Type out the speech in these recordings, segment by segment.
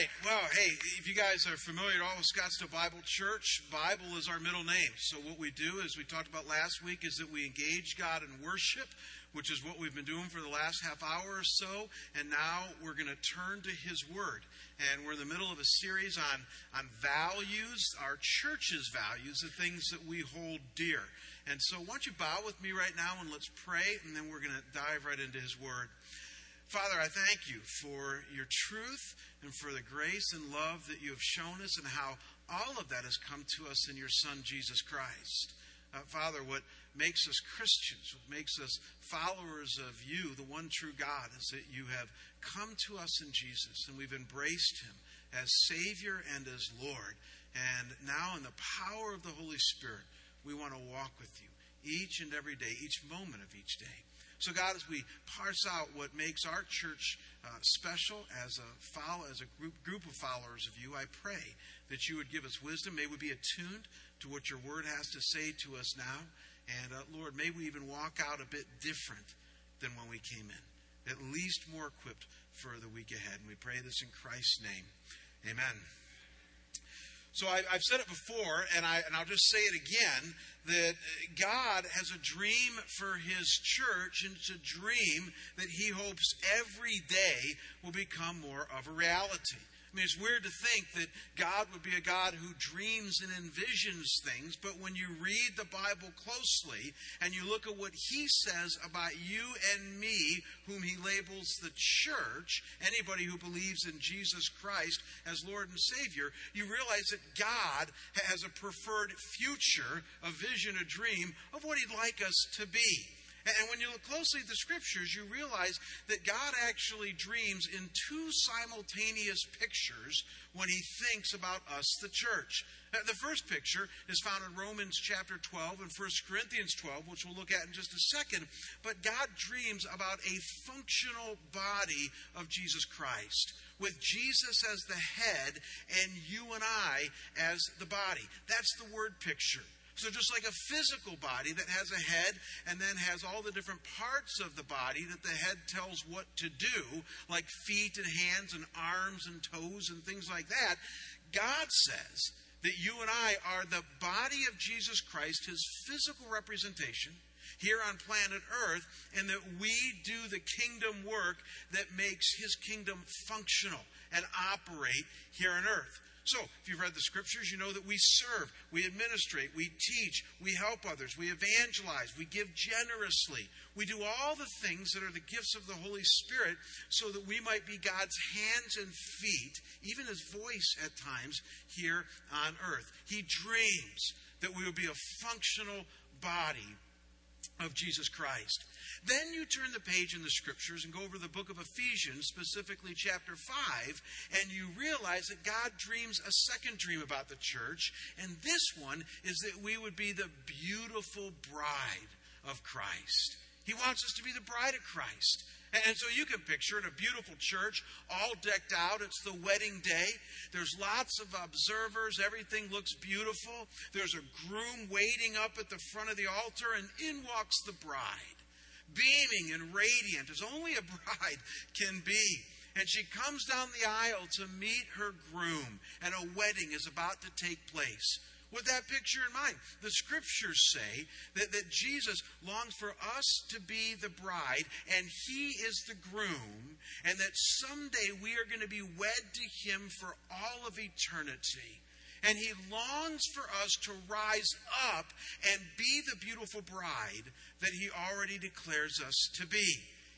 right. Well, hey, if you guys are familiar at all with Scottsdale Bible Church, Bible is our middle name. So what we do, as we talked about last week, is that we engage God in worship, which is what we've been doing for the last half hour or so. And now we're going to turn to His Word. And we're in the middle of a series on, on values, our church's values, the things that we hold dear. And so why don't you bow with me right now and let's pray, and then we're going to dive right into His Word. Father, I thank you for your truth and for the grace and love that you have shown us and how all of that has come to us in your Son, Jesus Christ. Uh, Father, what makes us Christians, what makes us followers of you, the one true God, is that you have come to us in Jesus and we've embraced him as Savior and as Lord. And now, in the power of the Holy Spirit, we want to walk with you each and every day, each moment of each day. So, God, as we parse out what makes our church uh, special as a follow, as a group group of followers of you, I pray that you would give us wisdom. May we be attuned to what your word has to say to us now, and uh, Lord, may we even walk out a bit different than when we came in, at least more equipped for the week ahead. And we pray this in Christ's name, Amen. So I, have said it before, and, I, and I'll just say it again that God has a dream for His church, and it's a dream that He hopes every day will become more of a reality. I mean, it's weird to think that God would be a God who dreams and envisions things, but when you read the Bible closely and you look at what He says about you and me, whom He labels the church, anybody who believes in Jesus Christ as Lord and Savior, you realize that God has a preferred future, a vision, a dream of what He'd like us to be. And when you look closely at the scriptures, you realize that God actually dreams in two simultaneous pictures when he thinks about us, the church. Uh, the first picture is found in Romans chapter 12 and 1 Corinthians 12, which we'll look at in just a second. But God dreams about a functional body of Jesus Christ, with Jesus as the head and you and I as the body. That's the word picture. So, just like a physical body that has a head and then has all the different parts of the body that the head tells what to do, like feet and hands and arms and toes and things like that, God says that you and I are the body of Jesus Christ, his physical representation here on planet Earth, and that we do the kingdom work that makes his kingdom functional and operate here on earth. So, if you've read the scriptures, you know that we serve, we administrate, we teach, we help others, we evangelize, we give generously. We do all the things that are the gifts of the Holy Spirit so that we might be God's hands and feet, even his voice at times here on earth. He dreams that we will be a functional body of Jesus Christ. Then you turn the page in the scriptures and go over the book of Ephesians, specifically chapter 5, and you realize that God dreams a second dream about the church, and this one is that we would be the beautiful bride of Christ. He wants us to be the bride of Christ. And so you can picture it a beautiful church, all decked out. It's the wedding day. There's lots of observers. Everything looks beautiful. There's a groom waiting up at the front of the altar, and in walks the bride beaming and radiant as only a bride can be. And she comes down the aisle to meet her groom, and a wedding is about to take place. With that picture in mind, the scriptures say that, that Jesus longs for us to be the bride, and he is the groom, and that someday we are going to be wed to him for all of eternity. And he longs for us to rise up and be the beautiful bride that he already declares us to be.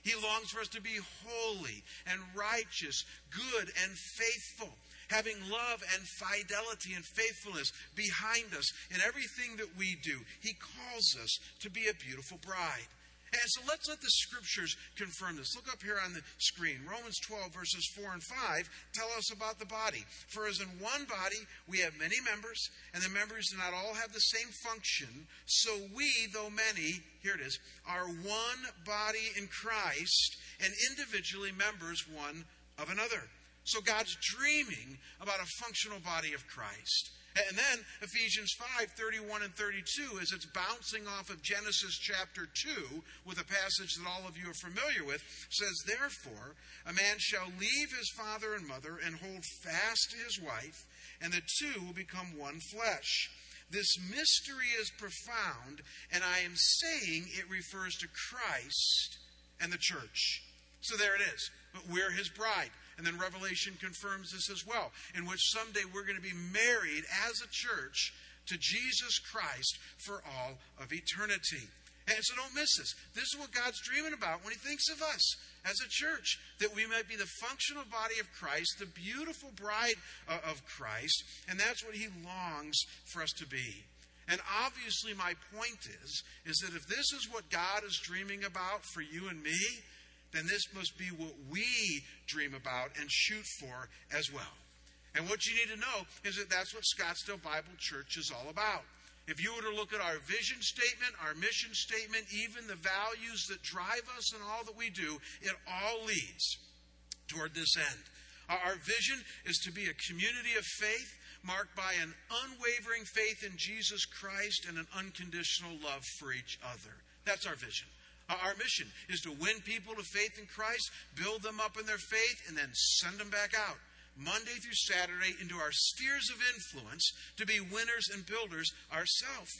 He longs for us to be holy and righteous, good and faithful, having love and fidelity and faithfulness behind us in everything that we do. He calls us to be a beautiful bride. And so let's let the scriptures confirm this. Look up here on the screen. Romans 12, verses 4 and 5 tell us about the body. For as in one body we have many members, and the members do not all have the same function, so we, though many, here it is, are one body in Christ, and individually members one of another. So God's dreaming about a functional body of Christ. And then Ephesians 5 31 and 32, as it's bouncing off of Genesis chapter 2 with a passage that all of you are familiar with, says, Therefore, a man shall leave his father and mother and hold fast to his wife, and the two will become one flesh. This mystery is profound, and I am saying it refers to Christ and the church. So there it is. But we're his bride. And then Revelation confirms this as well, in which someday we're going to be married as a church to Jesus Christ for all of eternity. And so don't miss this. This is what God's dreaming about when He thinks of us as a church, that we might be the functional body of Christ, the beautiful bride uh, of Christ, and that's what He longs for us to be. And obviously, my point is, is that if this is what God is dreaming about for you and me, then this must be what we dream about and shoot for as well. And what you need to know is that that's what Scottsdale Bible Church is all about. If you were to look at our vision statement, our mission statement, even the values that drive us and all that we do, it all leads toward this end. Our vision is to be a community of faith marked by an unwavering faith in Jesus Christ and an unconditional love for each other. That's our vision. Our mission is to win people to faith in Christ, build them up in their faith, and then send them back out. Monday through Saturday into our spheres of influence to be winners and builders ourselves.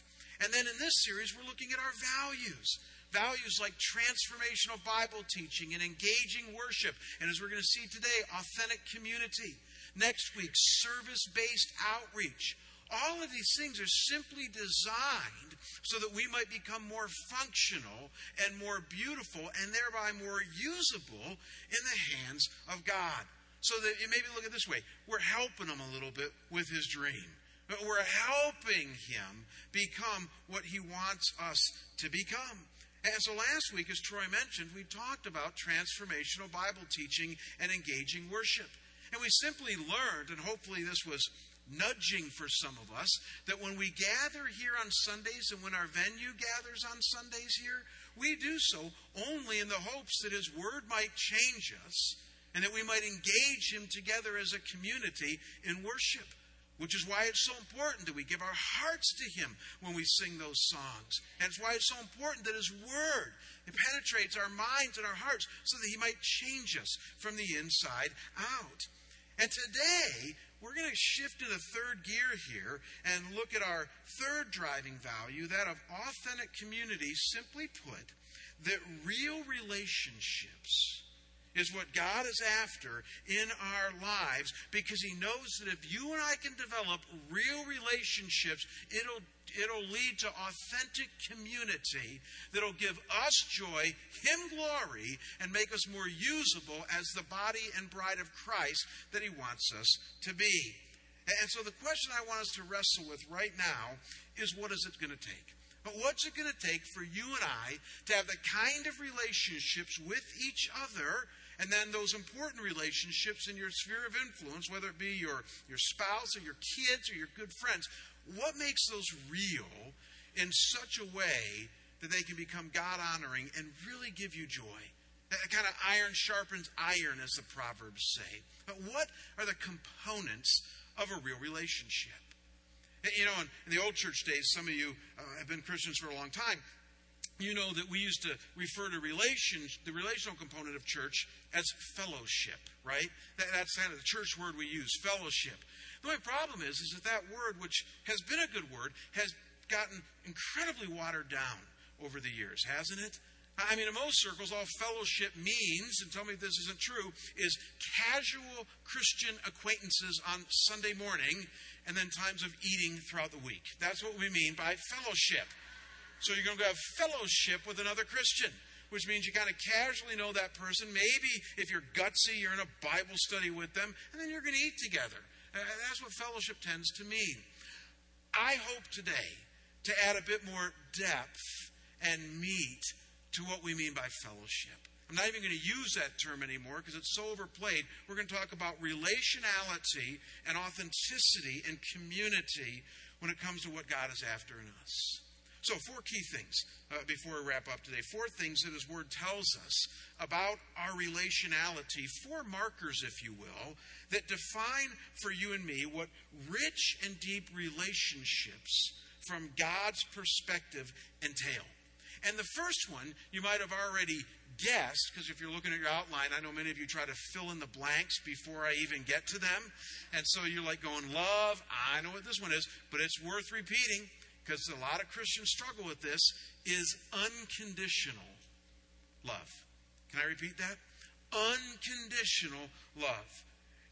And then in this series, we're looking at our values. Values like transformational Bible teaching and engaging worship. And as we're going to see today, authentic community. Next week, service based outreach. All of these things are simply designed so that we might become more functional and more beautiful and thereby more usable in the hands of God. So that maybe look at this way we're helping him a little bit with his dream. But we're helping him become what he wants us to become. And so last week, as Troy mentioned, we talked about transformational Bible teaching and engaging worship. And we simply learned, and hopefully this was nudging for some of us, that when we gather here on Sundays and when our venue gathers on Sundays here, we do so only in the hopes that His Word might change us and that we might engage Him together as a community in worship. Which is why it's so important that we give our hearts to Him when we sing those songs. And it's why it's so important that His Word it penetrates our minds and our hearts so that He might change us from the inside out. And today, we're going to shift into third gear here and look at our third driving value, that of authentic community. Simply put, that real relationships is what God is after in our lives because He knows that if you and I can develop real relationships, it'll it'll lead to authentic community that'll give us joy, Him glory, and make us more usable as the body and bride of Christ that He wants us to be. And so the question I want us to wrestle with right now is what is it going to take? But what's it going to take for you and I to have the kind of relationships with each other and then those important relationships in your sphere of influence, whether it be your, your spouse or your kids or your good friends, what makes those real in such a way that they can become God honoring and really give you joy? That kind of iron sharpens iron, as the Proverbs say. But what are the components of a real relationship? You know, in the old church days, some of you uh, have been Christians for a long time you know that we used to refer to relations, the relational component of church as fellowship, right? That, that's kind of the church word we use, fellowship. The only problem is, is that that word, which has been a good word, has gotten incredibly watered down over the years, hasn't it? I mean, in most circles, all fellowship means, and tell me if this isn't true, is casual Christian acquaintances on Sunday morning and then times of eating throughout the week. That's what we mean by fellowship. So you're going to have fellowship with another Christian, which means you kind of casually know that person. Maybe if you're gutsy, you're in a Bible study with them, and then you're going to eat together. And that's what fellowship tends to mean. I hope today to add a bit more depth and meat to what we mean by fellowship. I'm not even going to use that term anymore because it's so overplayed. We're going to talk about relationality and authenticity and community when it comes to what God is after in us. So, four key things uh, before we wrap up today. Four things that His Word tells us about our relationality. Four markers, if you will, that define for you and me what rich and deep relationships from God's perspective entail. And the first one you might have already guessed, because if you're looking at your outline, I know many of you try to fill in the blanks before I even get to them. And so you're like going, Love, I know what this one is, but it's worth repeating because a lot of Christians struggle with this, is unconditional love. Can I repeat that? Unconditional love.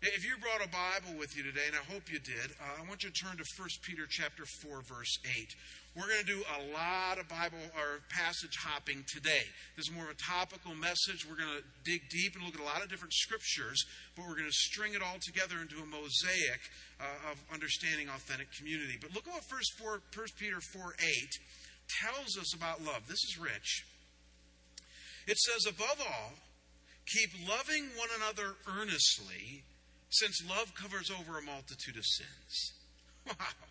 If you brought a Bible with you today, and I hope you did, uh, I want you to turn to 1 Peter chapter 4, verse 8. We're going to do a lot of Bible or passage hopping today. This is more of a topical message. We're going to dig deep and look at a lot of different scriptures, but we're going to string it all together into a mosaic uh, of understanding authentic community. But look at what 1 Peter 4 8 tells us about love. This is rich. It says, above all, keep loving one another earnestly, since love covers over a multitude of sins. Wow.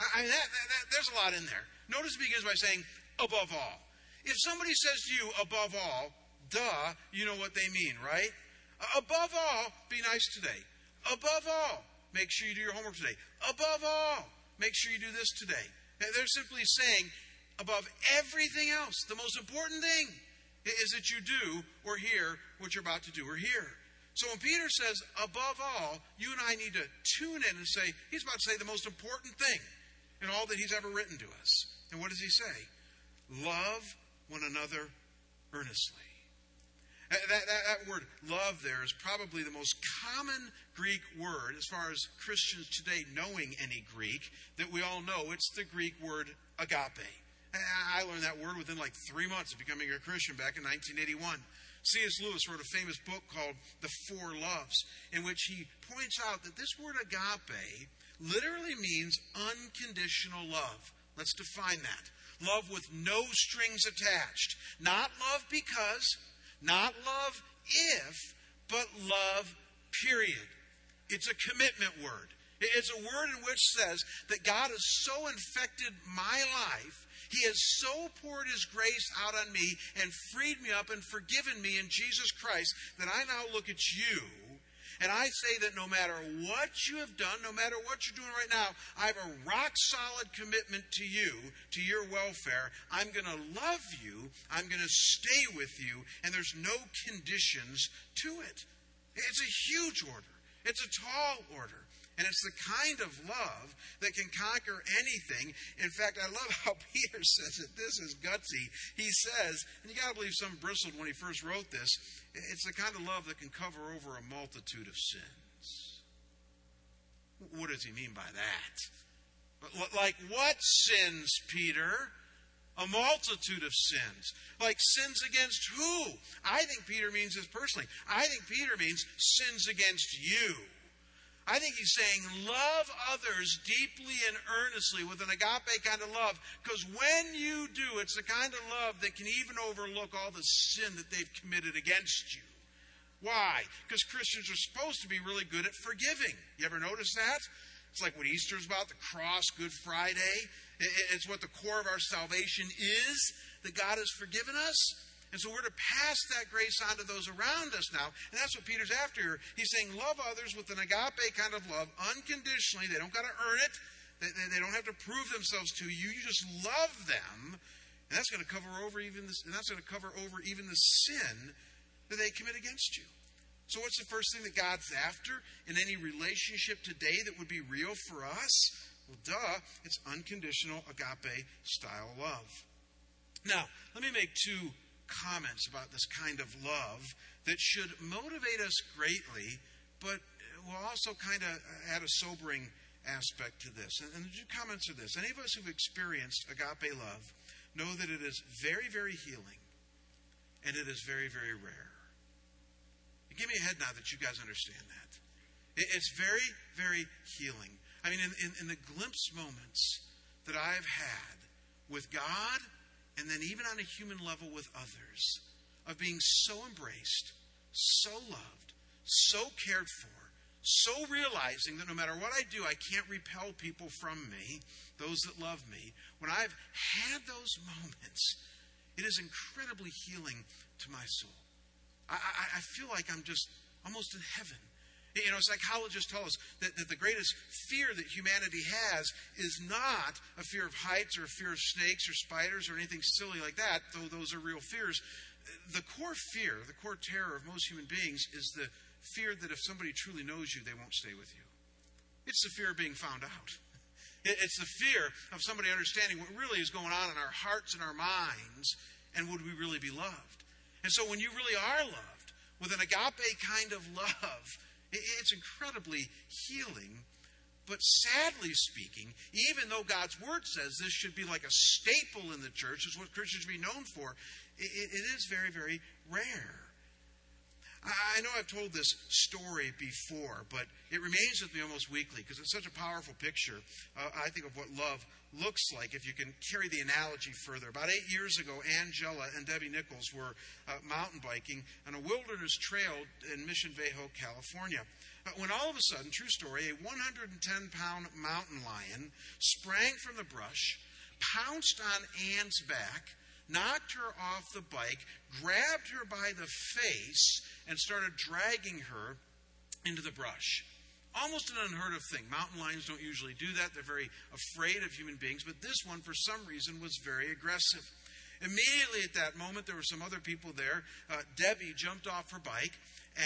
I that, that, there's a lot in there. Notice it begins by saying, above all. If somebody says to you, above all, duh, you know what they mean, right? Uh, above all, be nice today. Above all, make sure you do your homework today. Above all, make sure you do this today. They're simply saying, above everything else, the most important thing is that you do or hear what you're about to do or hear. So when Peter says, above all, you and I need to tune in and say, he's about to say the most important thing in all that he's ever written to us. And what does he say? Love one another earnestly. That, that, that, word love there is probably the most common Greek word as far as Christians today knowing any Greek that we all know. It's the Greek word agape. I learned that word within like three months of becoming a Christian back in 1981. C.S. Lewis wrote a famous book called The Four Loves, in which he points out that this word agape literally means unconditional love. Let's define that. Love with no strings attached. Not love because, not love if, but love, period. It's a commitment word. It's a word in which says that God has so infected my life, He has so poured His grace out on me and freed me up and forgiven me in Jesus Christ that I now look at you and I say that no matter what you have done, no matter what you're doing right now, I have a rock solid commitment to you, to your welfare. I'm going to love you. I'm going to stay with you. And there's no conditions to it. It's a huge order, it's a tall order. And it's the kind of love that can conquer anything. In fact, I love how Peter says it. This is gutsy. He says, and you got to believe some bristled when he first wrote this, it's the kind of love that can cover over a multitude of sins. What does he mean by that? Like what sins, Peter? A multitude of sins. Like sins against who? I think Peter means this personally. I think Peter means sins against you. I think he's saying, love others deeply and earnestly with an agape kind of love. Because when you do, it's the kind of love that can even overlook all the sin that they've committed against you. Why? Because Christians are supposed to be really good at forgiving. You ever notice that? It's like what Easter's about, the cross, Good Friday. It's what the core of our salvation is, that God has forgiven us. And so we're to pass that grace on to those around us now. And that's what Peter's after here. He's saying, love others with an agape kind of love, unconditionally. They don't got to earn it, they, they, don't have to prove themselves to you. You just love them. And that's going to cover over even this, and that's going to cover over even the sin that they commit against you. So, what's the first thing that God's after in any relationship today that would be real for us? Well, duh, it's unconditional agape style love. Now, let me make two comments about this kind of love that should motivate us greatly, but will also kind of add a sobering aspect to this. And the two comments are this Any of us who've experienced agape love know that it is very, very healing and it is very, very rare. Give me a head nod that you guys understand that. It's very, very healing. I mean, in, in, in the glimpse moments that I've had with God and then even on a human level with others, of being so embraced, so loved, so cared for, so realizing that no matter what I do, I can't repel people from me, those that love me, when I've had those moments, it is incredibly healing to my soul. I, I, I feel like I'm just almost in heaven. You know, psychologists tell us that, that the greatest fear that humanity has is not a fear of heights or a fear of snakes or spiders or anything silly like that, though those are real fears. The core fear, the core terror of most human beings is the fear that if somebody truly knows you, they won't stay with you. It's the fear of being found out. It's the fear of somebody understanding what really is going on in our hearts and our minds, and would we really be loved? And so when you really are loved, with an agape kind of love, it's incredibly healing. But sadly speaking, even though God's Word says this should be like a staple in the church, is what Christians should be known for, it is very, very rare. I know I've told this story before, but it remains with me almost weekly because it's such a powerful picture, uh, I think, of what love looks like if you can carry the analogy further. About eight years ago, Anne Hjelle and Debbie Nichols were uh, mountain biking on a wilderness trail in Mission Viejo, California. Uh, when all of a sudden, true story, a 110 pound mountain lion sprang from the brush, pounced on Anne's back, knocked her off the bike, grabbed her by the face, and started dragging her into the brush. Almost an unheard of thing. Mountain lions don't usually do that. They're very afraid of human beings, but this one, for some reason, was very aggressive. Immediately at that moment, there were some other people there. Uh, Debbie jumped off her bike,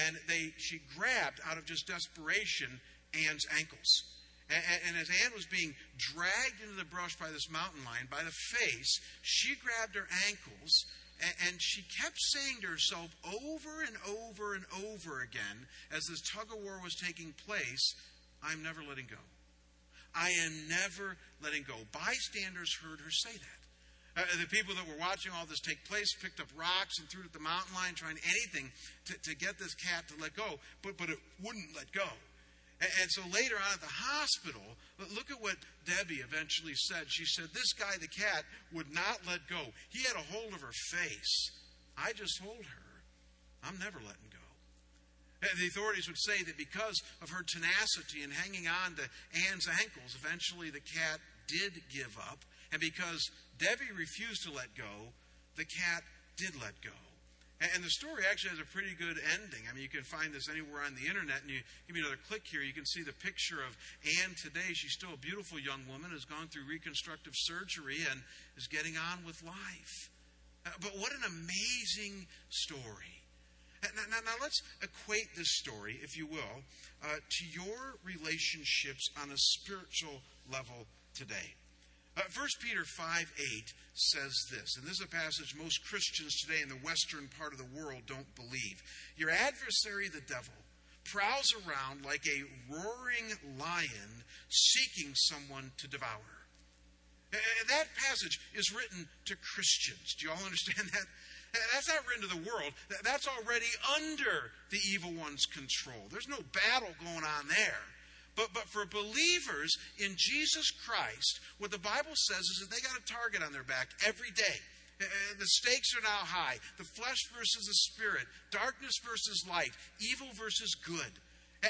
and they she grabbed out of just desperation Anne's ankles. And, as Anne was being dragged into the brush by this mountain lion, by the face, she grabbed her ankles and, she kept saying to herself over and over and over again as this tug of war was taking place, I'm never letting go. I am never letting go. Bystanders heard her say that. Uh, the people that were watching all this take place picked up rocks and threw it at the mountain lion, trying anything to, to get this cat to let go, but, but it wouldn't let go. And so later on at the hospital, look at what Debbie eventually said. She said, This guy, the cat, would not let go. He had a hold of her face. I just told her, I'm never letting go. And the authorities would say that because of her tenacity and hanging on to Anne's ankles, eventually the cat did give up. And because Debbie refused to let go, the cat did let go. And the story actually has a pretty good ending. I mean, you can find this anywhere on the internet, and you give me another click here. You can see the picture of Anne today. She's still a beautiful young woman, has gone through reconstructive surgery, and is getting on with life. Uh, but what an amazing story. Now, now, now, let's equate this story, if you will, uh, to your relationships on a spiritual level today. Uh, 1 Peter 5 8 says this, and this is a passage most Christians today in the western part of the world don't believe. Your adversary, the devil, prowls around like a roaring lion seeking someone to devour. And that passage is written to Christians. Do you all understand that? That's not written to the world. That's already under the evil one's control. There's no battle going on there. But, but for believers in Jesus Christ, what the Bible says is that they got a target on their back every day. Uh, uh, the stakes are now high. The flesh versus the spirit, darkness versus light, evil versus good.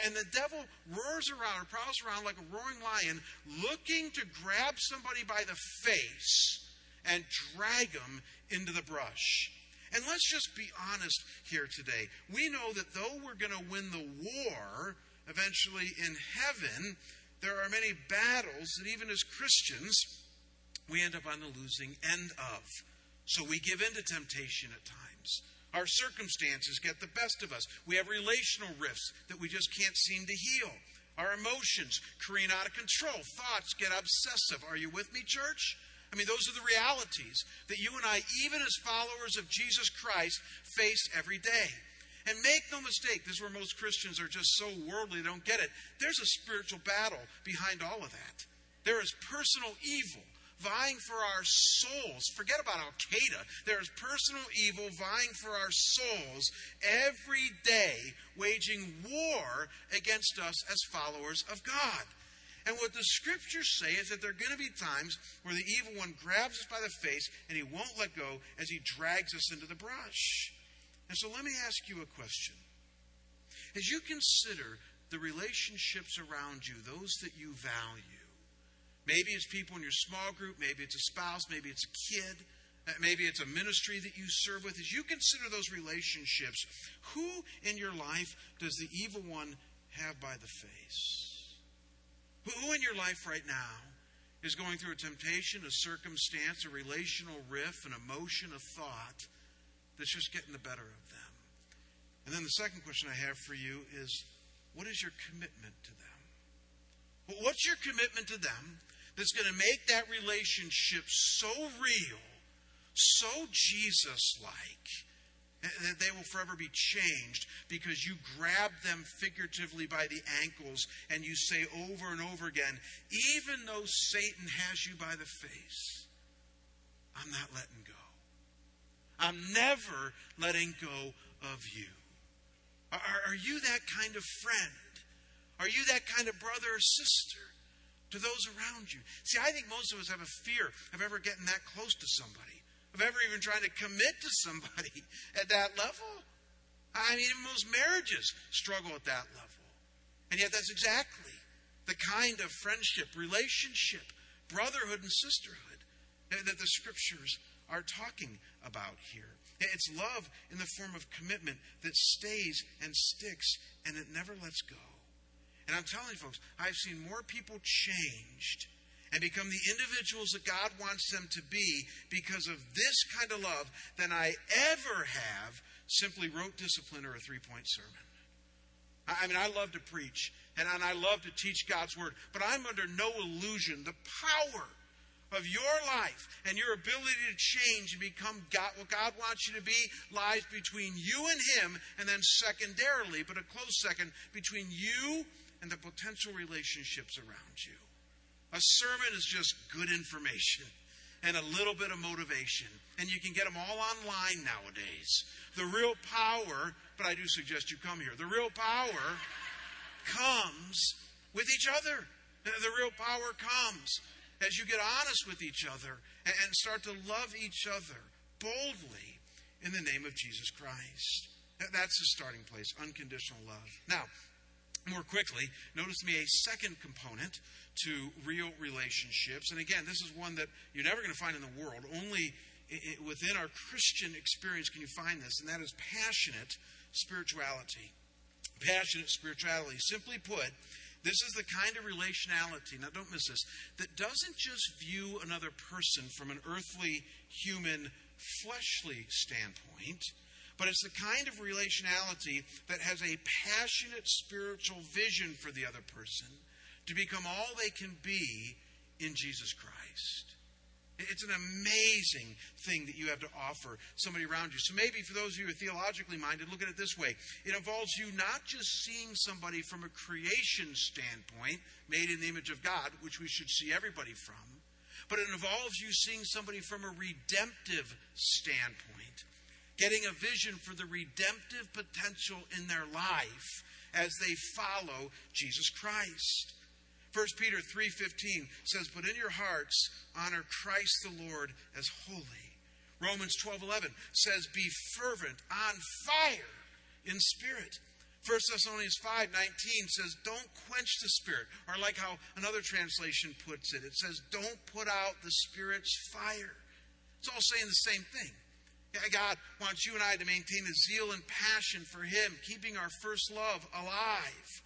And the devil roars around or prowls around like a roaring lion, looking to grab somebody by the face and drag them into the brush. And let's just be honest here today. We know that though we're going to win the war, eventually in heaven, there are many battles that even as Christians, we end up on the losing end of. So we give in to temptation at times. Our circumstances get the best of us. We have relational rifts that we just can't seem to heal. Our emotions careen out of control. Thoughts get obsessive. Are you with me, church? I mean, those are the realities that you and I, even as followers of Jesus Christ, face every day. And make no mistake, this is where most Christians are just so worldly they don't get it. There's a spiritual battle behind all of that. There is personal evil vying for our souls. Forget about Al Qaeda. There is personal evil vying for our souls every day, waging war against us as followers of God. And what the scriptures say is that there are going to be times where the evil one grabs us by the face and he won't let go as he drags us into the brush. And so let me ask you a question. As you consider the relationships around you, those that you value. Maybe it's people in your small group, maybe it's a spouse, maybe it's a kid, uh, maybe it's a ministry that you serve with. As you consider those relationships, who in your life does the evil one have by the face? Who in your life right now is going through a temptation, a circumstance, a relational riff, an emotion, a thought that's just getting the better of them? And then the second question I have for you is what is your commitment to them? What's your commitment to them that's going to make that relationship so real, so Jesus like, that they will forever be changed because you grab them figuratively by the ankles and you say over and over again, even though Satan has you by the face, I'm not letting go. I'm never letting go of you. Are, are you that kind of friend? Are you that kind of brother or sister to those around you? See, I think most of us have a fear of ever getting that close to somebody, of ever even trying to commit to somebody at that level. I mean, most marriages struggle at that level. And yet, that's exactly the kind of friendship, relationship, brotherhood, and sisterhood that the scriptures are talking about here. It's love in the form of commitment that stays and sticks and it never lets go. And I'm telling you, folks, I've seen more people changed and become the individuals that God wants them to be because of this kind of love than I ever have simply rote discipline or a three point sermon. I mean, I love to preach and I love to teach God's word, but I'm under no illusion. The power of your life and your ability to change and become God, what God wants you to be lies between you and Him, and then secondarily, but a close second, between you and the potential relationships around you. A sermon is just good information and a little bit of motivation. And you can get them all online nowadays. The real power, but I do suggest you come here, the real power comes with each other. The real power comes as you get honest with each other and start to love each other boldly in the name of Jesus Christ. That's the starting place, unconditional love. Now, more quickly, notice me a second component to real relationships. And again, this is one that you're never going to find in the world. Only within our Christian experience can you find this, and that is passionate spirituality. Passionate spirituality. Simply put, this is the kind of relationality, now don't miss this, that doesn't just view another person from an earthly, human, fleshly standpoint, but it's the kind of relationality that has a passionate spiritual vision for the other person to become all they can be in Jesus Christ. It's an amazing thing that you have to offer somebody around you. So maybe for those of you who are theologically minded, look at it this way. It involves you not just seeing somebody from a creation standpoint, made in the image of God, which we should see everybody from, but it involves you seeing somebody from a redemptive standpoint, getting a vision for the redemptive potential in their life as they follow Jesus Christ. 1 Peter 3:15 says, "But in your hearts honor Christ the Lord as holy." Romans 12:11 says, "Be fervent, on fire in spirit." 1 Thessalonians 5:19 says, "Don't quench the spirit," or like how another translation puts it, it says, "Don't put out the spirit's fire." It's all saying the same thing. God wants you and I to maintain a zeal and passion for Him, keeping our first love alive.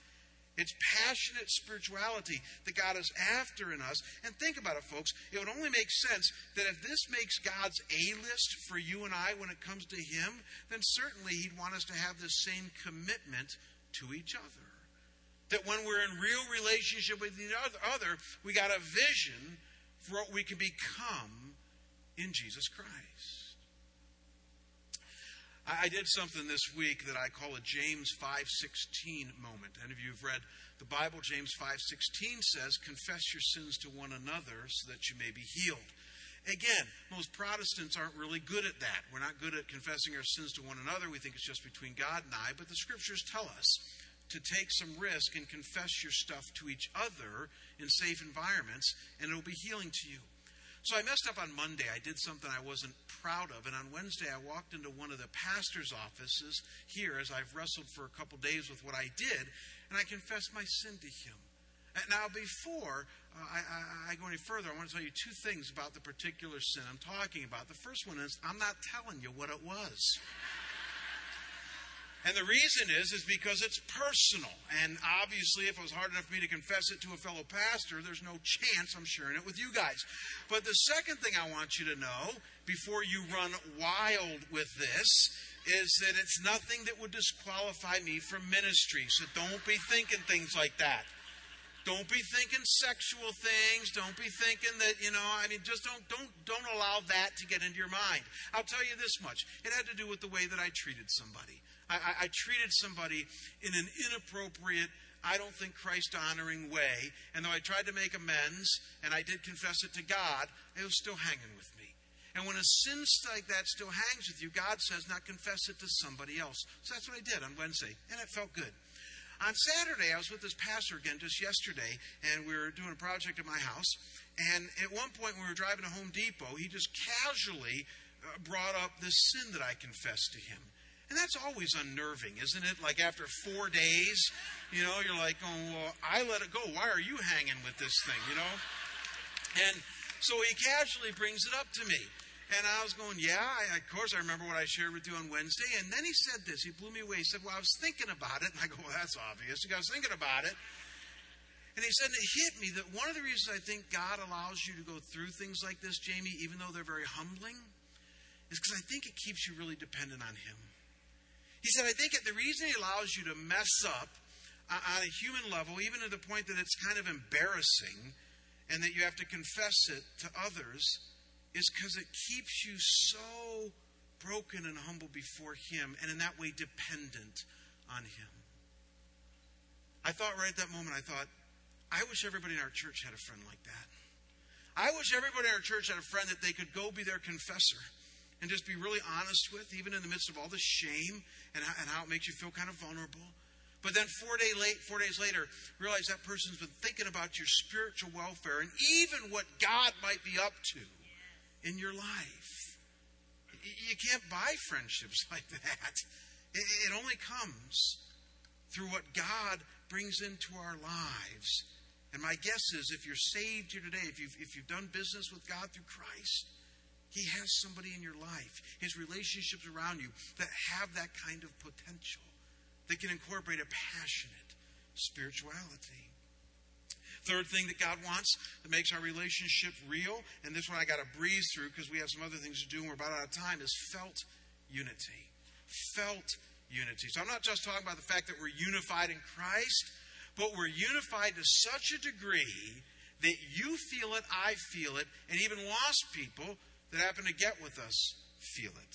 It's passionate spirituality that God is after in us. And think about it, folks. It would only make sense that if this makes God's A list for you and I when it comes to Him, then certainly He'd want us to have the same commitment to each other. That when we're in real relationship with each other, we got a vision for what we can become in Jesus Christ. I did something this week that I call a James 5:16 moment. Any of you have read the Bible? James 5:16 says, "Confess your sins to one another so that you may be healed." Again, most Protestants aren't really good at that. We're not good at confessing our sins to one another. We think it's just between God and I, but the scriptures tell us to take some risk and confess your stuff to each other in safe environments, and it'll be healing to you. So I messed up on Monday. I did something I wasn't proud of. And on Wednesday, I walked into one of the pastor's offices here as I've wrestled for a couple days with what I did. and I confessed my sin to Him. Now, before uh, I, I, I, go any further, I want to tell you two things about the particular sin I'm talking about. The first one is I'm not telling you what it was. And the reason is, is because it's personal. And obviously, if it was hard enough for me to confess it to a fellow pastor, there's no chance I'm sharing it with you guys. But the second thing I want you to know before you run wild with this is that it's nothing that would disqualify me from ministry. So don't be thinking things like that. Don't be thinking sexual things. Don't be thinking that, you know, I mean, just don't don't don't allow that to get into your mind. I'll tell you this much. It had to do with the way that I treated somebody. I, I, I treated somebody in an inappropriate, I don't think Christ honoring way. And though I tried to make amends and I did confess it to God, it was still hanging with me. And when a sin like that still hangs with you, God says, not confess it to somebody else. So that's what I did on Wednesday, and it felt good. On Saturday, I was with this pastor again just yesterday, and we were doing a project at my house. And at one point, when we were driving to Home Depot, he just casually uh, brought up this sin that I confessed to him. And that's always unnerving, isn't it? Like after four days, you know, you're like, oh, well, I let it go. Why are you hanging with this thing, you know? And so he casually brings it up to me. And I was going, yeah, I, of course, I remember what I shared with you on Wednesday. And then he said this. He blew me away. He said, well, I was thinking about it. And I go, well, that's obvious. He goes, thinking about it. And he said, and it hit me that one of the reasons I think God allows you to go through things like this, Jamie, even though they're very humbling, is because I think it keeps you really dependent on Him. He said, I think the reason he allows you to mess up on a human level, even to the point that it's kind of embarrassing and that you have to confess it to others, is because it keeps you so broken and humble before him and in that way dependent on him. I thought right at that moment, I thought, I wish everybody in our church had a friend like that. I wish everybody in our church had a friend that they could go be their confessor and just be really honest with, even in the midst of all the shame and how, and how it makes you feel kind of vulnerable. But then four, day late, four days later, realize that person's been thinking about your spiritual welfare and even what God might be up to in your life. You can't buy friendships like that. It only comes through what God brings into our lives. And my guess is if you're saved here today, if you've, if you've done business with God through Christ, he has somebody in your life, his relationships around you that have that kind of potential, that can incorporate a passionate spirituality. Third thing that God wants that makes our relationship real, and this one I got to breeze through because we have some other things to do and we're about out of time, is felt unity. Felt unity. So I'm not just talking about the fact that we're unified in Christ, but we're unified to such a degree that you feel it, I feel it, and even lost people that happen to get with us feel it.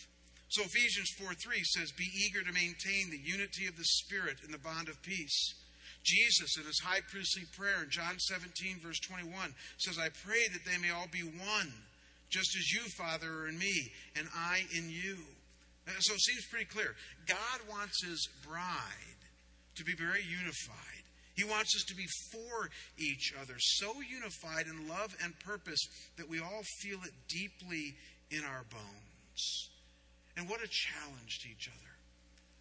So Ephesians 4 3 says, Be eager to maintain the unity of the Spirit in the bond of peace. Jesus, in his high priestly prayer in John 17, verse 21, says, I pray that they may all be one, just as you, Father, are in me, and I in you. Uh, so it seems pretty clear. God wants his bride to be very unified. He wants us to be for each other, so unified in love and purpose that we all feel it deeply in our bones. And what a challenge to each other.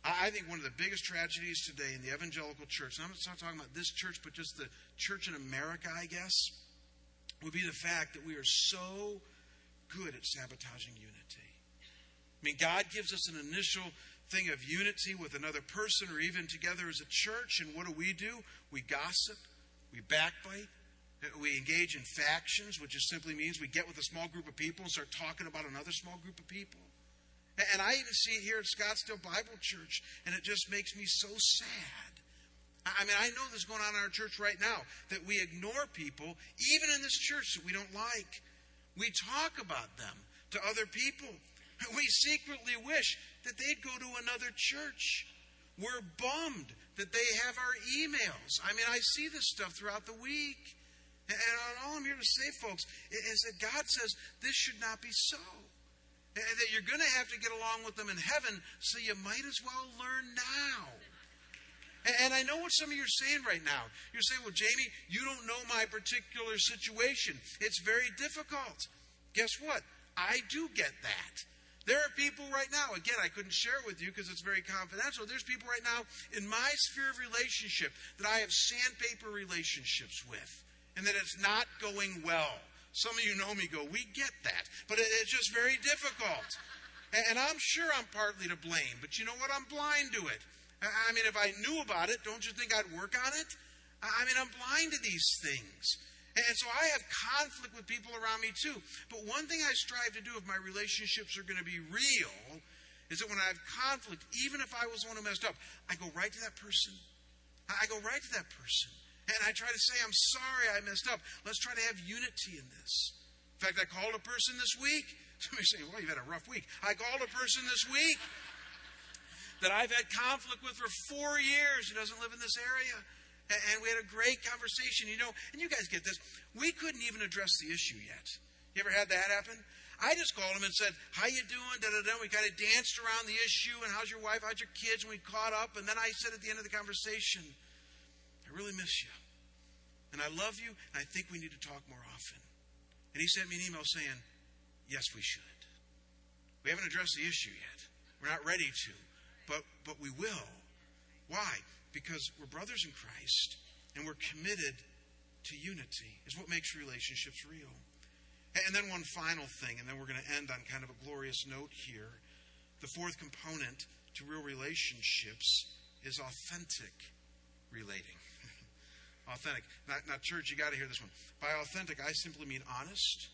I think one of the biggest tragedies today in the evangelical church, and I'm not talking about this church, but just the church in America, I guess, would be the fact that we are so good at sabotaging unity. I mean, God gives us an initial thing of unity with another person or even together as a church. And what do we do? We gossip, we backbite, uh, we engage in factions, which just simply means we get with a small group of people and start talking about another small group of people. And I even see it here at Scottsdale Bible Church, and it just makes me so sad. I mean, I know this is going on in our church right now that we ignore people, even in this church, that we don't like. We talk about them to other people. We secretly wish that they'd go to another church. We're bummed that they have our emails. I mean, I see this stuff throughout the week. And all I'm here to say, folks, is that God says this should not be so. And that you're going to have to get along with them in heaven, so you might as well learn now. And I know what some of you are saying right now. You're saying, well, Jamie, you don't know my particular situation. It's very difficult. Guess what? I do get that. There are people right now, again, I couldn't share it with you because it's very confidential. There's people right now in my sphere of relationship that I have sandpaper relationships with and that it's not going well. Some of you know me go, we get that. But it's just very difficult. And I'm sure I'm partly to blame, but you know what? I'm blind to it. I mean, if I knew about it, don't you think I'd work on it? I mean, I'm blind to these things. And so I have conflict with people around me too. But one thing I strive to do if my relationships are going to be real is that when I have conflict, even if I was the one who messed up, I go right to that person. I go right to that person. And I try to say, I'm sorry I messed up. Let's try to have unity in this. In fact, I called a person this week. Somebody saying, well, you've had a rough week. I called a person this week that I've had conflict with for four years who doesn't live in this area. And we had a great conversation, you know, and you guys get this. We couldn't even address the issue yet. You ever had that happen? I just called him and said, How you doing? Da, da, da. We kind of danced around the issue and how's your wife? How's your kids? And we caught up. And then I said at the end of the conversation, I really miss you. And I love you. And I think we need to talk more often. And he sent me an email saying, Yes, we should. We haven't addressed the issue yet. We're not ready to. But but we will. Why? Because we're brothers in Christ and we're committed to unity, is what makes relationships real. And then one final thing, and then we're going to end on kind of a glorious note here. The fourth component to real relationships is authentic relating. authentic. Not church, you got to hear this one. By authentic, I simply mean honest,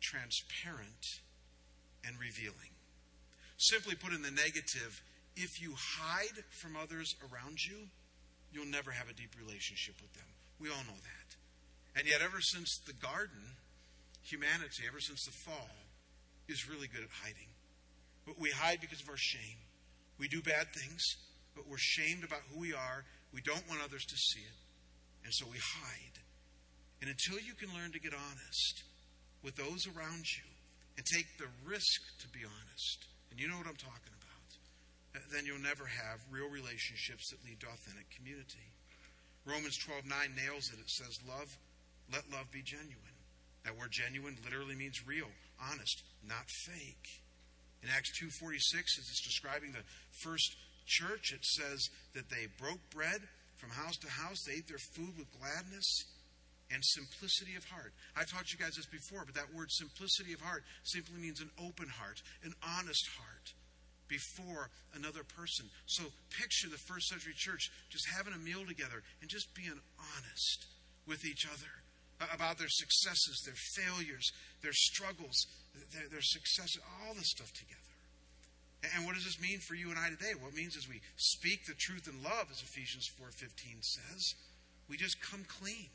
transparent, and revealing. Simply put in the negative, if you hide from others around you, you'll never have a deep relationship with them. We all know that. And yet, ever since the garden, humanity, ever since the fall, is really good at hiding. But we hide because of our shame. We do bad things, but we're shamed about who we are. We don't want others to see it. And so we hide. And until you can learn to get honest with those around you and take the risk to be honest, and you know what I'm talking about then you'll never have real relationships that lead to authentic community. Romans 12 9 nails it. It says, Love, let love be genuine. That word genuine literally means real, honest, not fake. In Acts 2.46, as it's describing the first church, it says that they broke bread from house to house. They ate their food with gladness and simplicity of heart. I've taught you guys this before, but that word simplicity of heart simply means an open heart, an honest heart before another person. So picture the first century church just having a meal together and just being honest with each other about their successes, their failures, their struggles, their, their success, all this stuff together. And what does this mean for you and I today? What it means is we speak the truth in love, as Ephesians 4.15 says. We just come clean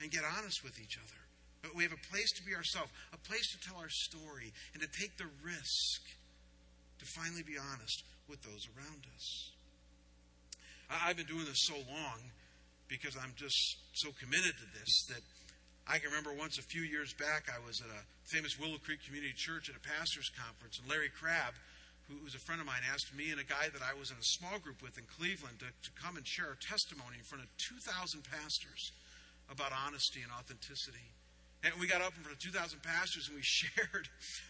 and get honest with each other. But we have a place to be ourselves, a place to tell our story, and to take the risk to finally be honest with those around us. I've been doing this so long because I'm just so committed to this that I can remember once a few years back, I was at a famous Willow Creek Community Church at a pastor's conference, and Larry Crabb, who was a friend of mine, asked me and a guy that I was in a small group with in Cleveland to, to come and share our testimony in front of 2,000 pastors about honesty and authenticity. And we got up in front of 2,000 pastors and we shared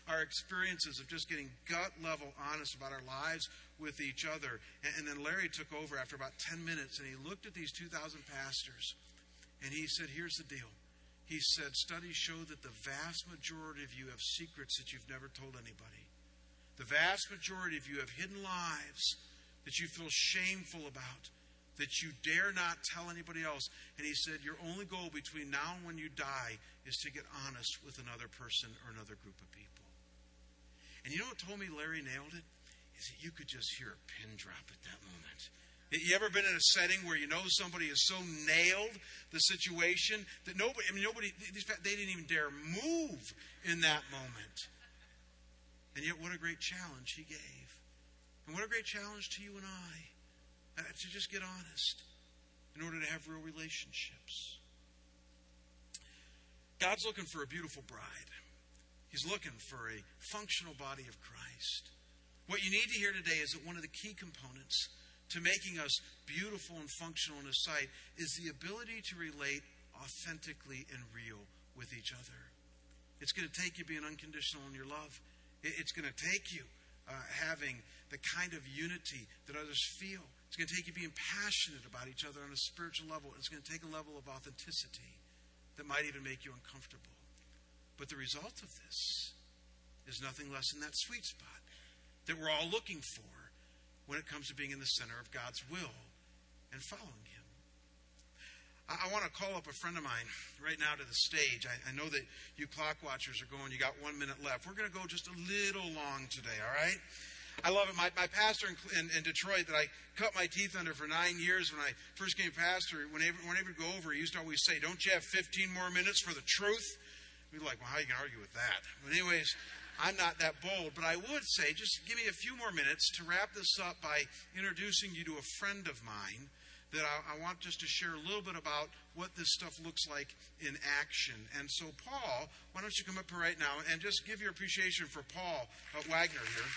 our experiences of just getting gut level honest about our lives with each other. And, and then Larry took over after about 10 minutes and he looked at these 2,000 pastors and he said, Here's the deal. He said, Studies show that the vast majority of you have secrets that you've never told anybody. The vast majority of you have hidden lives that you feel shameful about that you dare not tell anybody else. And he said, Your only goal between now and when you die is to get honest with another person or another group of people. And you know what told me Larry nailed it? Is that you could just hear a pin drop at that moment. You ever been in a setting where you know somebody has so nailed the situation that nobody, I mean, nobody, they didn't even dare move in that moment. And yet, what a great challenge he gave. And what a great challenge to you and I uh, to just get honest in order to have real relationships. God's looking for a beautiful bride. He's looking for a functional body of Christ. What you need to hear today is that one of the key components to making us beautiful and functional in His sight is the ability to relate authentically and real with each other. It's going to take you being unconditional in your love. It's going to take you uh, having the kind of unity that others feel. It's going to take you being passionate about each other on a spiritual level. It's going to take a level of authenticity that might even make you uncomfortable. But the result of this is nothing less than that sweet spot that we're all looking for when it comes to being in the center of God's will and following Him. I, want to call up a friend of mine right now to the stage. I, I know that you clock watchers are going, you got one minute left. We're going to go just a little long today, all right? I love it. My, my pastor in, in, in, Detroit that I cut my teeth under for nine years when I first came pastor, whenever, whenever we go over, he used to always say, Don't you have 15 more minutes for the truth? We'd be like, Well, how are you going to argue with that? But, anyways, I'm not that bold, but I would say just give me a few more minutes to wrap this up by introducing you to a friend of mine that I, I, want just to share a little bit about what this stuff looks like in action. And so, Paul, why don't you come up here right now and just give your appreciation for Paul uh, Wegner here.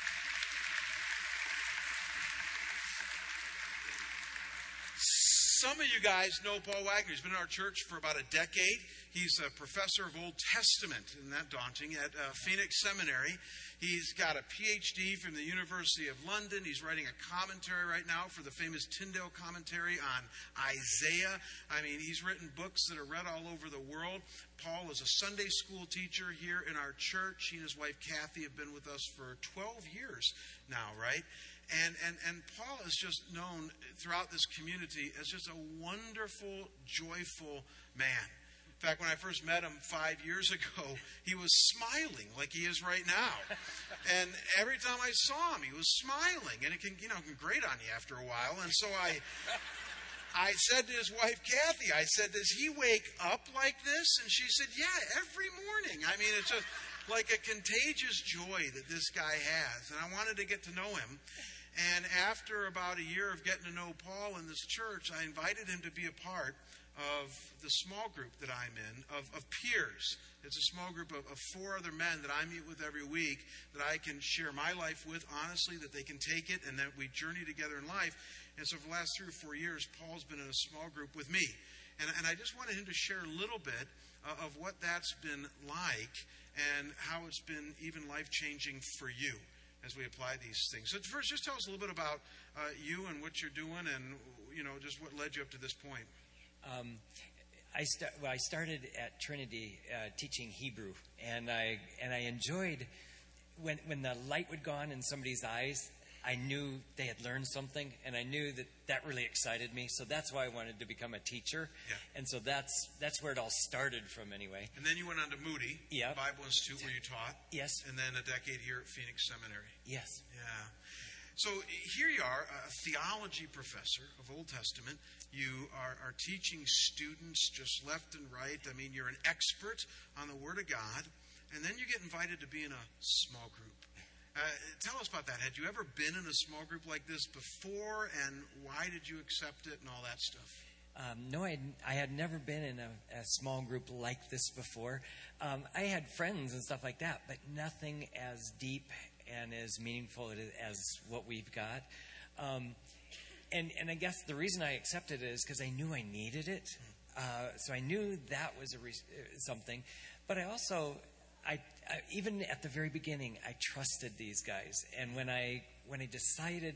Some of you guys know Paul Wegner. He's been in our church for about a decade. He's a professor of Old Testament, isn't that daunting, at uh, Phoenix Seminary. He's got a PhD from the University of London. He's writing a commentary right now for the famous Tyndale commentary on Isaiah. I mean, he's written books that are read all over the world. Paul is a Sunday school teacher here in our church. He and his wife Kathy have been with us for 12 years now, right? And, and, and Paul is just known throughout this community as just a wonderful, joyful man. In fact, when I first met him five years ago, he was smiling like he is right now. And every time I saw him, he was smiling. And it can, you know, can grate on you after a while. And so I, I said to his wife, Kathy, I said, does he wake up like this? And she said, yeah, every morning. I mean, it's just like a contagious joy that this guy has. And I wanted to get to know him. And after about a year of getting to know Paul in this church, I invited him to be a part of the small group that I'm in, of, of peers. It's a small group of, of, four other men that I meet with every week that I can share my life with honestly, that they can take it, and that we journey together in life. And so for the last three or four years, Paul's been in a small group with me. And, and I just wanted him to share a little bit uh, of what that's been like and how it's been even life changing for you as we apply these things. So first, just tell us a little bit about uh, you and what you're doing, and you know, just what led you up to this point. Um, I, st- well, I started at Trinity uh, teaching Hebrew, and I and I enjoyed when when the light would go on in somebody's eyes I knew they had learned something, and I knew that that really excited me. So that's why I wanted to become a teacher. Yeah. And so that's that's where it all started from, anyway. And then you went on to Moody yep. Bible Institute, where you taught. Yes. And then a decade here at Phoenix Seminary. Yes. Yeah. So here you are, a theology professor of Old Testament. You are, are teaching students just left and right. I mean, you're an expert on the Word of God. And then you get invited to be in a small group. Uh, tell us about that. Had you ever been in a small group like this before, and why did you accept it and all that stuff? Um, no, I, I, had never been in a, a small group like this before. Um, I had friends and stuff like that, but nothing as deep and as meaningful as what we've got. Um, and, and I guess the reason I accepted it is because I knew I needed it. Uh, so I knew that was re- something. But I also I, I, even at the very beginning, I trusted these guys, and when I when I decided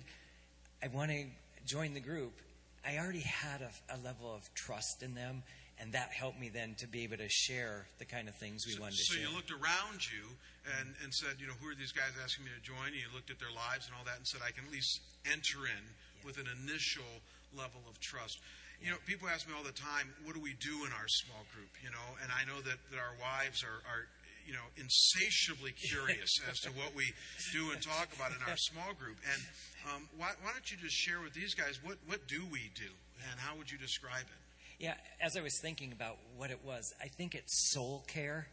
I want to join the group, I already had a, a, level of trust in them, and that helped me then to be able to share the kind of things we so, wanted to so share. So you looked around you and, and said, you know, who are these guys asking me to join? And you looked at their lives and all that, and said, I can at least enter in yeah. with an initial level of trust. You know, people ask me all the time, what do we do in our small group? You know, and I know that, that our wives are, are you know, insatiably curious as to what we do and talk about in our small group. And um, why, why, don't you just share with these guys what, what do we do and how would you describe it? Yeah, as I was thinking about what it was, I think it's soul care.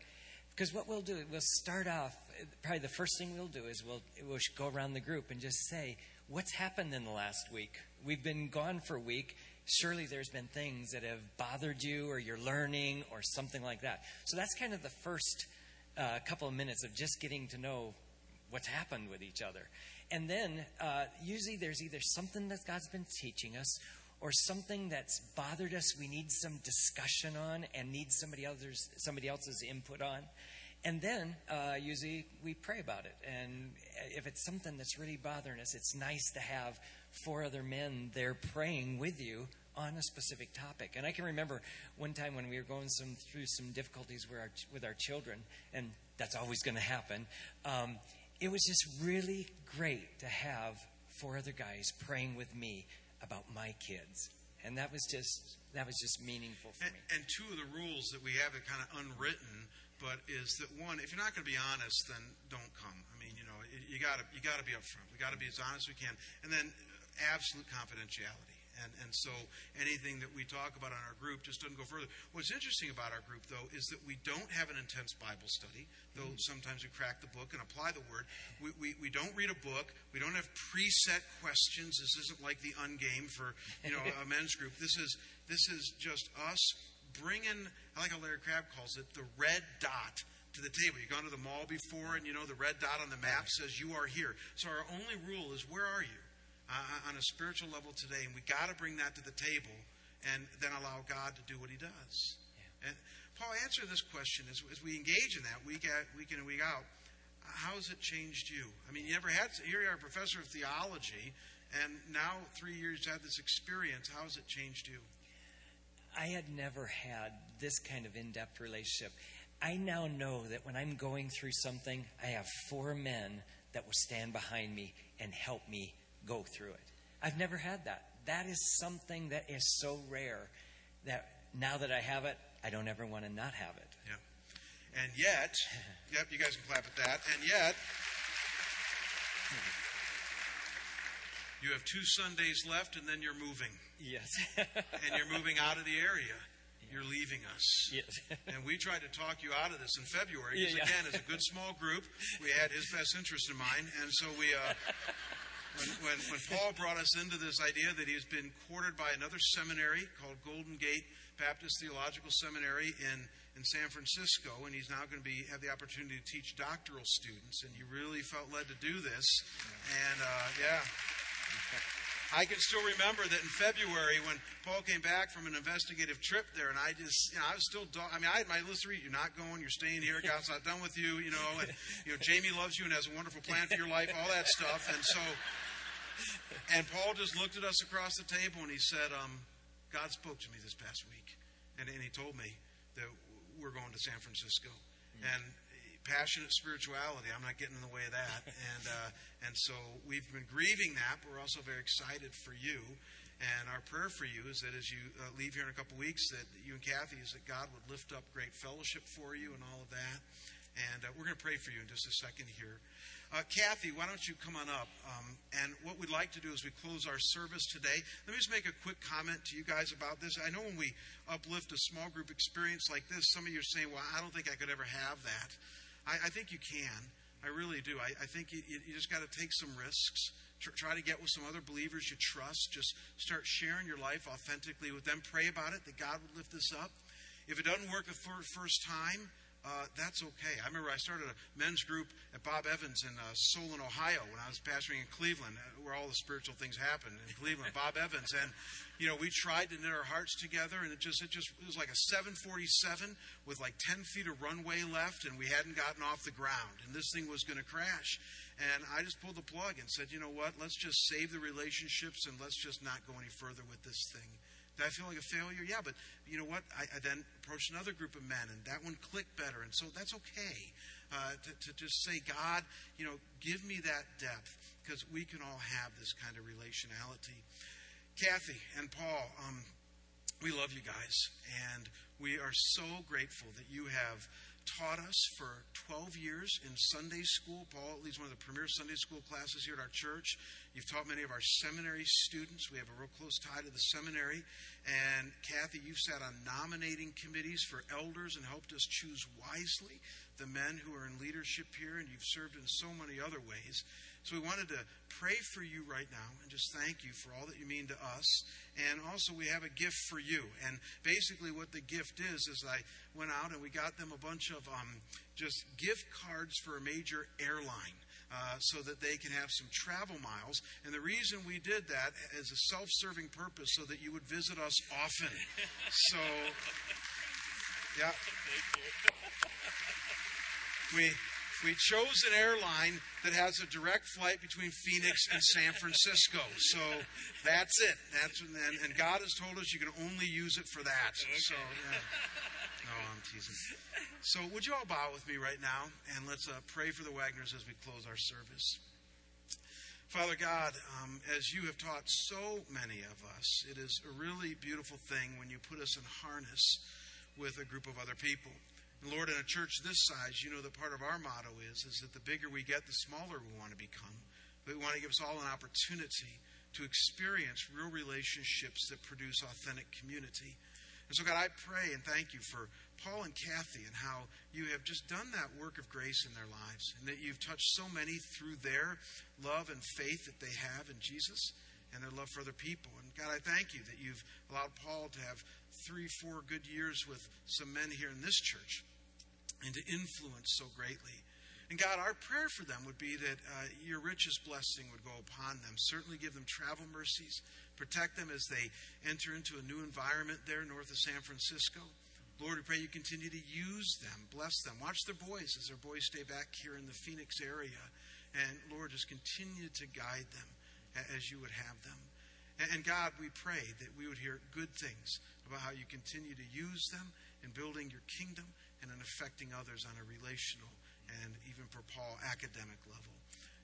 Because what we'll do, we'll start off, probably the first thing we'll do is we'll, we'll go around the group and just say, What's happened in the last week? We've been gone for a week surely there's been things that have bothered you or you're learning or something like that. So that's kind of the first a couple of minutes of just getting to know what's happened with each other. And then uh, usually there's either something that God's been teaching us or something that's bothered us we need some discussion on and need somebody else's somebody else's input on. and then uh, usually we pray about it. And if it's something that's really bothering us, it's nice to have four other men there praying with you on a specific topic. And I can remember one time when we were going some, through some difficulties with our, with our children, and that's always going to happen. Um, it was just really great to have four other guys praying with me about my kids. And that was just that was just meaningful for and, me. And two of the rules that we have that kind of unwritten, but is that one, if you're not going to be honest, then don't come. I mean, you know, you got to you got to be upfront. We got to be as honest as we can, and then absolute confidentiality. And, and so anything that we talk about on our group just doesn't go further. What's interesting about our group, though, is that we don't have an intense Bible study, though mm-hmm. sometimes we crack the book and apply the word. We, we, we don't read a book. We don't have preset questions. This isn't like the ungame for you know a men's group. This is this is just us bringing, I like how Larry Crabb calls it, the red dot to the table. You've gone to the mall before, and you know the red dot on the map says you are here. So our only rule is where are you? Uh, on a spiritual level today, and we got to bring that to the table, and then allow God to do what He does. Yeah. And Paul, answer this question as, as we engage in that week at week in and week out. How has it changed you? I mean, you never had here you are, a professor of theology, and now three years had this experience. How has it changed you? I had never had this kind of in-depth relationship. I now know that when I'm going through something, I have four men that will stand behind me and help me go through it. I've never had that. That is something that is so rare that now that I have it, I don't ever want to not have it. Yeah. And yet, yep, you guys can clap at that. And yet, you have two Sundays left, and then you're moving. Yes. and you're moving out of the area. You're leaving us. Yes. and we tried to talk you out of this in February because, yeah, yeah. again, as a good small group, we had his best interest in mind. And so we, uh, when, when, Paul brought us into this idea that he's been quartered by another seminary called Golden Gate Baptist Theological Seminary in, in San Francisco, and he's now going to be have the opportunity to teach doctoral students, and he really felt led to do this. And uh, yeah. I can still remember that in February when Paul came back from an investigative trip there, and I just, you know, I was still, I mean, I had my list read. You're not going. You're staying here. God's not done with you. You know, and you know, Jamie loves you and has a wonderful plan for your life. All that stuff. And so, and Paul just looked at us across the table and he said, um, God spoke to me this past week. And, and he told me that we're going to San Francisco. Mm-hmm. And passionate spirituality. I'm not getting in the way of that. and, uh, and so we've been grieving that, but we're also very excited for you. And our prayer for you is that as you uh, leave here in a couple weeks, that you and Kathy, is that God would lift up great fellowship for you and all of that. And uh, we're going to pray for you in just a second here. Uh, Kathy, why don't you come on up? Um, and what we'd like to do is we close our service today. Let me just make a quick comment to you guys about this. I know when we uplift a small group experience like this, some of you are saying, well, I don't think I could ever have that. I, I think you can. I really do. I, I think you, you just got to take some risks. Try to get with some other believers you trust. Just start sharing your life authentically with them. Pray about it that God would lift this up. If it doesn't work the first time, uh, that's okay. I remember I started a men's group at Bob Evans in uh, Solon, Ohio, when I was pastoring in Cleveland, uh, where all the spiritual things happen in Cleveland. Bob Evans, and you know, we tried to knit our hearts together, and it just it just it was like a 747 with like 10 feet of runway left, and we hadn't gotten off the ground, and this thing was going to crash. And I just pulled the plug and said, you know what? Let's just save the relationships, and let's just not go any further with this thing. Did I feel like a failure? Yeah, but you know what? I, I then approached another group of men, and that one clicked better. And so that's okay uh, to, to just say, God, you know, give me that depth because we can all have this kind of relationality. Kathy and Paul, um, we love you guys, and we are so grateful that you have taught us for 12 years in Sunday school. Paul leads one of the premier Sunday school classes here at our church. You've taught many of our seminary students. We have a real close tie to the seminary. And Kathy, you've sat on nominating committees for elders and helped us choose wisely the men who are in leadership here, and you've served in so many other ways. So we wanted to pray for you right now and just thank you for all that you mean to us. And also, we have a gift for you. And basically, what the gift is, is I went out and we got them a bunch of um, just gift cards for a major airline. Uh, so that they can have some travel miles. And the reason we did that is a self serving purpose so that you would visit us often. so Yeah. We we chose an airline that has a direct flight between Phoenix and San Francisco. So that's it. That's and, and God has told us you can only use it for that. So yeah. No, I'm teasing. So would you all bow with me right now and let's uh, pray for the Wegners as we close our service. Father God, um, as you have taught so many of us, it is a really beautiful thing when you put us in harness with a group of other people. Lord, in a church this size, you know that part of our motto is, is that the bigger we get, the smaller we want to become. But we want to give us all an opportunity to experience real relationships that produce authentic community. And so, God, I pray and thank you for Paul and Kathy and how you have just done that work of grace in their lives and that you've touched so many through their love and faith that they have in Jesus and their love for other people. And God, I thank you that you've allowed Paul to have three, four good years with some men here in this church and to influence so greatly. And God, our prayer for them would be that uh, your richest blessing would go upon them. Certainly give them travel mercies, protect them as they enter into a new environment there north of San Francisco. Lord, we pray you continue to use them, bless them. Watch their boys as their boys stay back here in the Phoenix area. And Lord, just continue to guide them as you would have them. And God, we pray that we would hear good things about how you continue to use them in building your kingdom and in affecting others on a relational and even for Paul, academic level.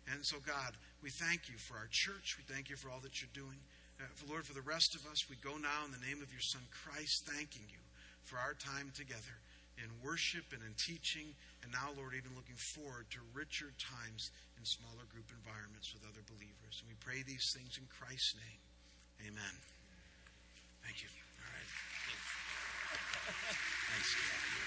And so, God, we thank you for our church. We thank you for all that you're doing. Uh, Lord, for the rest of us, we go now in the name of your Son Christ, thanking you for our time together in worship and in teaching, and now, Lord, even looking forward to richer times in smaller group environments with other believers. And we pray these things in Christ's name. Amen. Thank you. All right. Thanks.